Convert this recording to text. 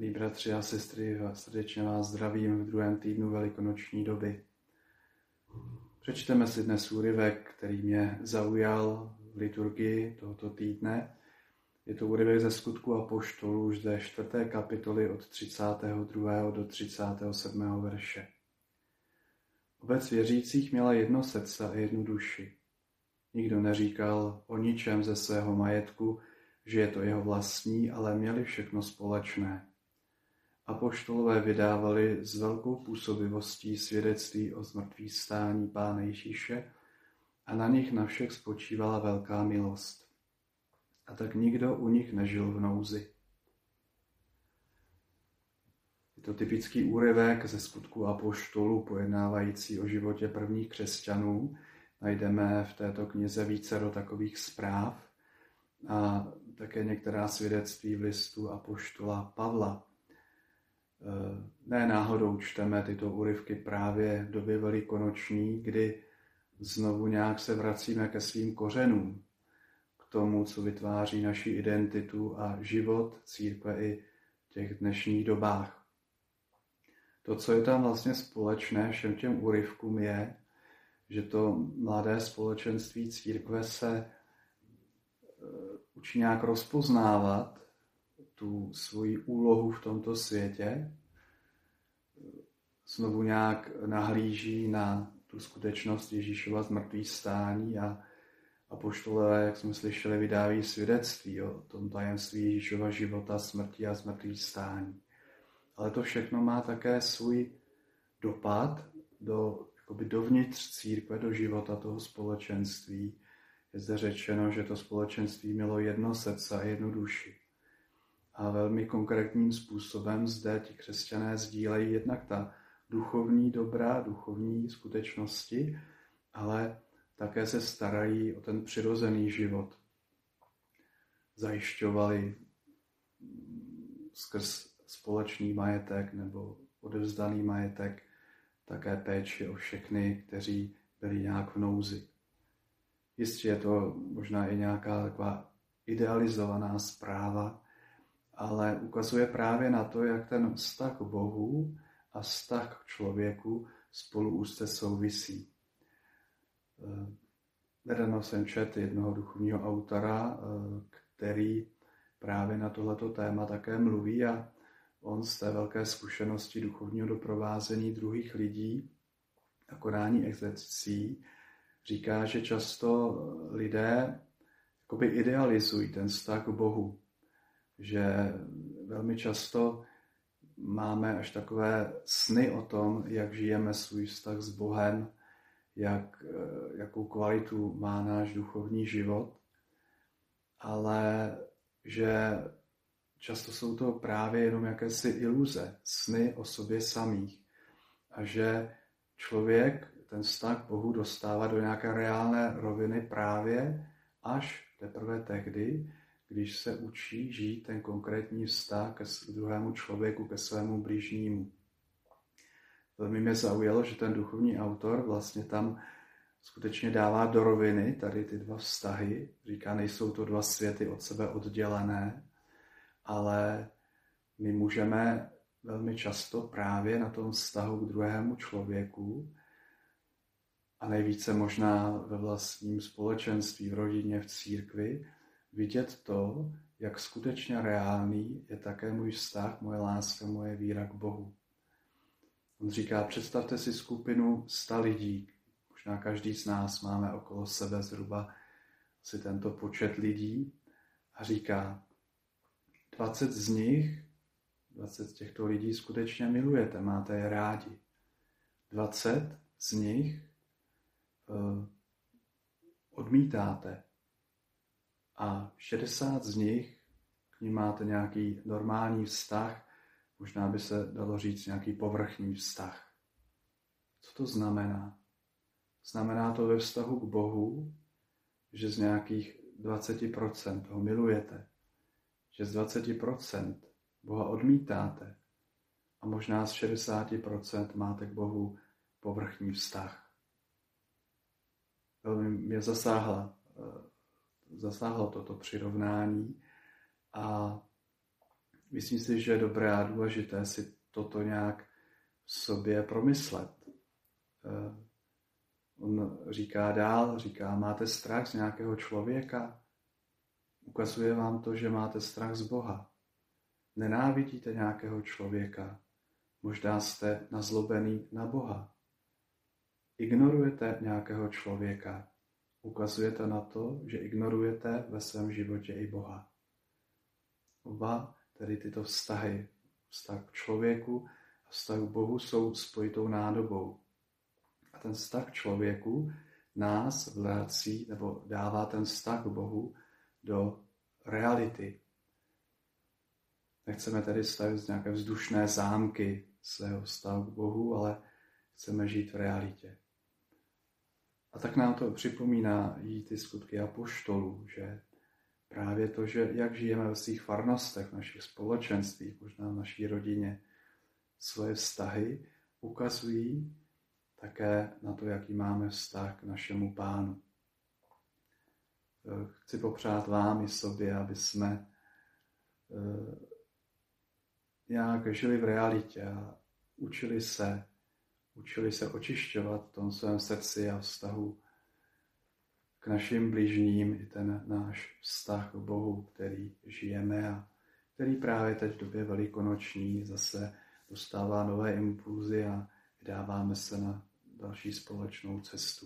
Milí bratři a sestry, srdečně vás zdravím v druhém týdnu velikonoční doby. Přečteme si dnes úryvek, který mě zaujal v liturgii tohoto týdne. Je to úryvek ze skutku a poštolů už ze čtvrté kapitoly od 32. do 37. verše. Obec věřících měla jedno srdce a jednu duši. Nikdo neříkal o ničem ze svého majetku, že je to jeho vlastní, ale měli všechno společné. Apoštolové vydávali s velkou působivostí svědectví o zmrtvý stání Pána Ježíše a na nich na všech spočívala velká milost. A tak nikdo u nich nežil v nouzi. Je to typický úryvek ze skutku apoštolů pojednávající o životě prvních křesťanů. Najdeme v této knize více do takových zpráv a také některá svědectví v listu apoštola Pavla. Ne náhodou čteme tyto úryvky právě v době velikonoční, kdy znovu nějak se vracíme ke svým kořenům, k tomu, co vytváří naši identitu a život církve i v těch dnešních dobách. To, co je tam vlastně společné všem těm úryvkům, je, že to mladé společenství církve se e, učí nějak rozpoznávat tu svoji úlohu v tomto světě, znovu nějak nahlíží na tu skutečnost Ježíšova zmrtvý stání a, a poštole, jak jsme slyšeli, vydávají svědectví o tom tajemství Ježíšova života, smrti a zmrtvý stání. Ale to všechno má také svůj dopad do, jakoby dovnitř církve, do života toho společenství. Je zde řečeno, že to společenství mělo jedno srdce a jednu duši. A velmi konkrétním způsobem zde ti křesťané sdílejí jednak ta duchovní dobra, duchovní skutečnosti, ale také se starají o ten přirozený život. Zajišťovali skrz společný majetek nebo odevzdaný majetek také péči o všechny, kteří byli nějak v nouzi. Jistě je to možná i nějaká taková idealizovaná zpráva, ale ukazuje právě na to, jak ten vztah k Bohu a vztah k člověku spolu úzce souvisí. Eh, nedávno jsem čet jednoho duchovního autora, eh, který právě na tohleto téma také mluví a on z té velké zkušenosti duchovního doprovázení druhých lidí a konání exercicí říká, že často lidé idealizují ten vztah k Bohu že velmi často máme až takové sny o tom, jak žijeme svůj vztah s Bohem, jak, eh, jakou kvalitu má náš duchovní život, ale že často jsou to právě jenom jakési iluze, sny o sobě samých. A že člověk ten vztah Bohu dostává do nějaké reálné roviny právě až teprve tehdy, když se učí žít ten konkrétní vztah ke druhému člověku, ke svému blížnímu. Velmi mě zaujalo, že ten duchovní autor vlastně tam skutečně dává do roviny tady ty dva vztahy. Říká, nejsou to dva světy od sebe oddělené, ale my můžeme velmi často právě na tom vztahu k druhému člověku a nejvíce možná ve vlastním společenství, v rodině, v církvi, vidět to, jak skutečně reálný je také můj vztah, moje láska, moje víra k Bohu. On říká, představte si skupinu sta lidí, možná každý z nás máme okolo sebe zhruba asi tento počet lidí a říká, 20 z nich, 20 z těchto lidí skutečně milujete, máte je rádi. 20 z nich uh, odmítáte, a 60 z nich k ním máte nějaký normální vztah, možná by se dalo říct nějaký povrchní vztah. Co to znamená? Znamená to ve vztahu k Bohu, že z nějakých 20% ho milujete, že z 20% Boha odmítáte a možná z 60% máte k Bohu povrchní vztah. Velmi mě zasáhla eh, zasáhlo toto přirovnání a myslím si, že je dobré a důležité si toto nějak v sobě promyslet. Eh, on říká dál, říká, máte strach z nějakého člověka? Ukazuje vám to, že máte strach z Boha. Nenávidíte nějakého člověka. Možná jste nazlobený na Boha. Ignorujete nějakého člověka. Ukazujete na to, že ignorujete ve svém životě i Boha. Oba tedy tyto vztahy, vztah k člověku a vztah k Bohu jsou spojitou nádobou. A ten vztah k člověku nás vrací nebo dává ten vztah k Bohu do reality. Nechceme tedy stavit nějaké vzdušné zámky svého vztahu k Bohu, ale chceme žít v realitě. A tak nám to připomíná i ty skutky apoštolů, že právě to, že jak žijeme ve svých farnostech, v našich společenstvích, možná v naší rodině, svoje vztahy ukazují také na to, jaký máme vztah k našemu pánu. Chci popřát vám i sobě, aby jsme eh, nějak žili v realitě a učili se, učili se očišťovat v tom svém srdci a vztahu k našim bližním i ten náš vztah k Bohu, který žijeme a který právě teď v době velikonoční zase dostává nové impulzy a vydáváme se na další společnou cestu.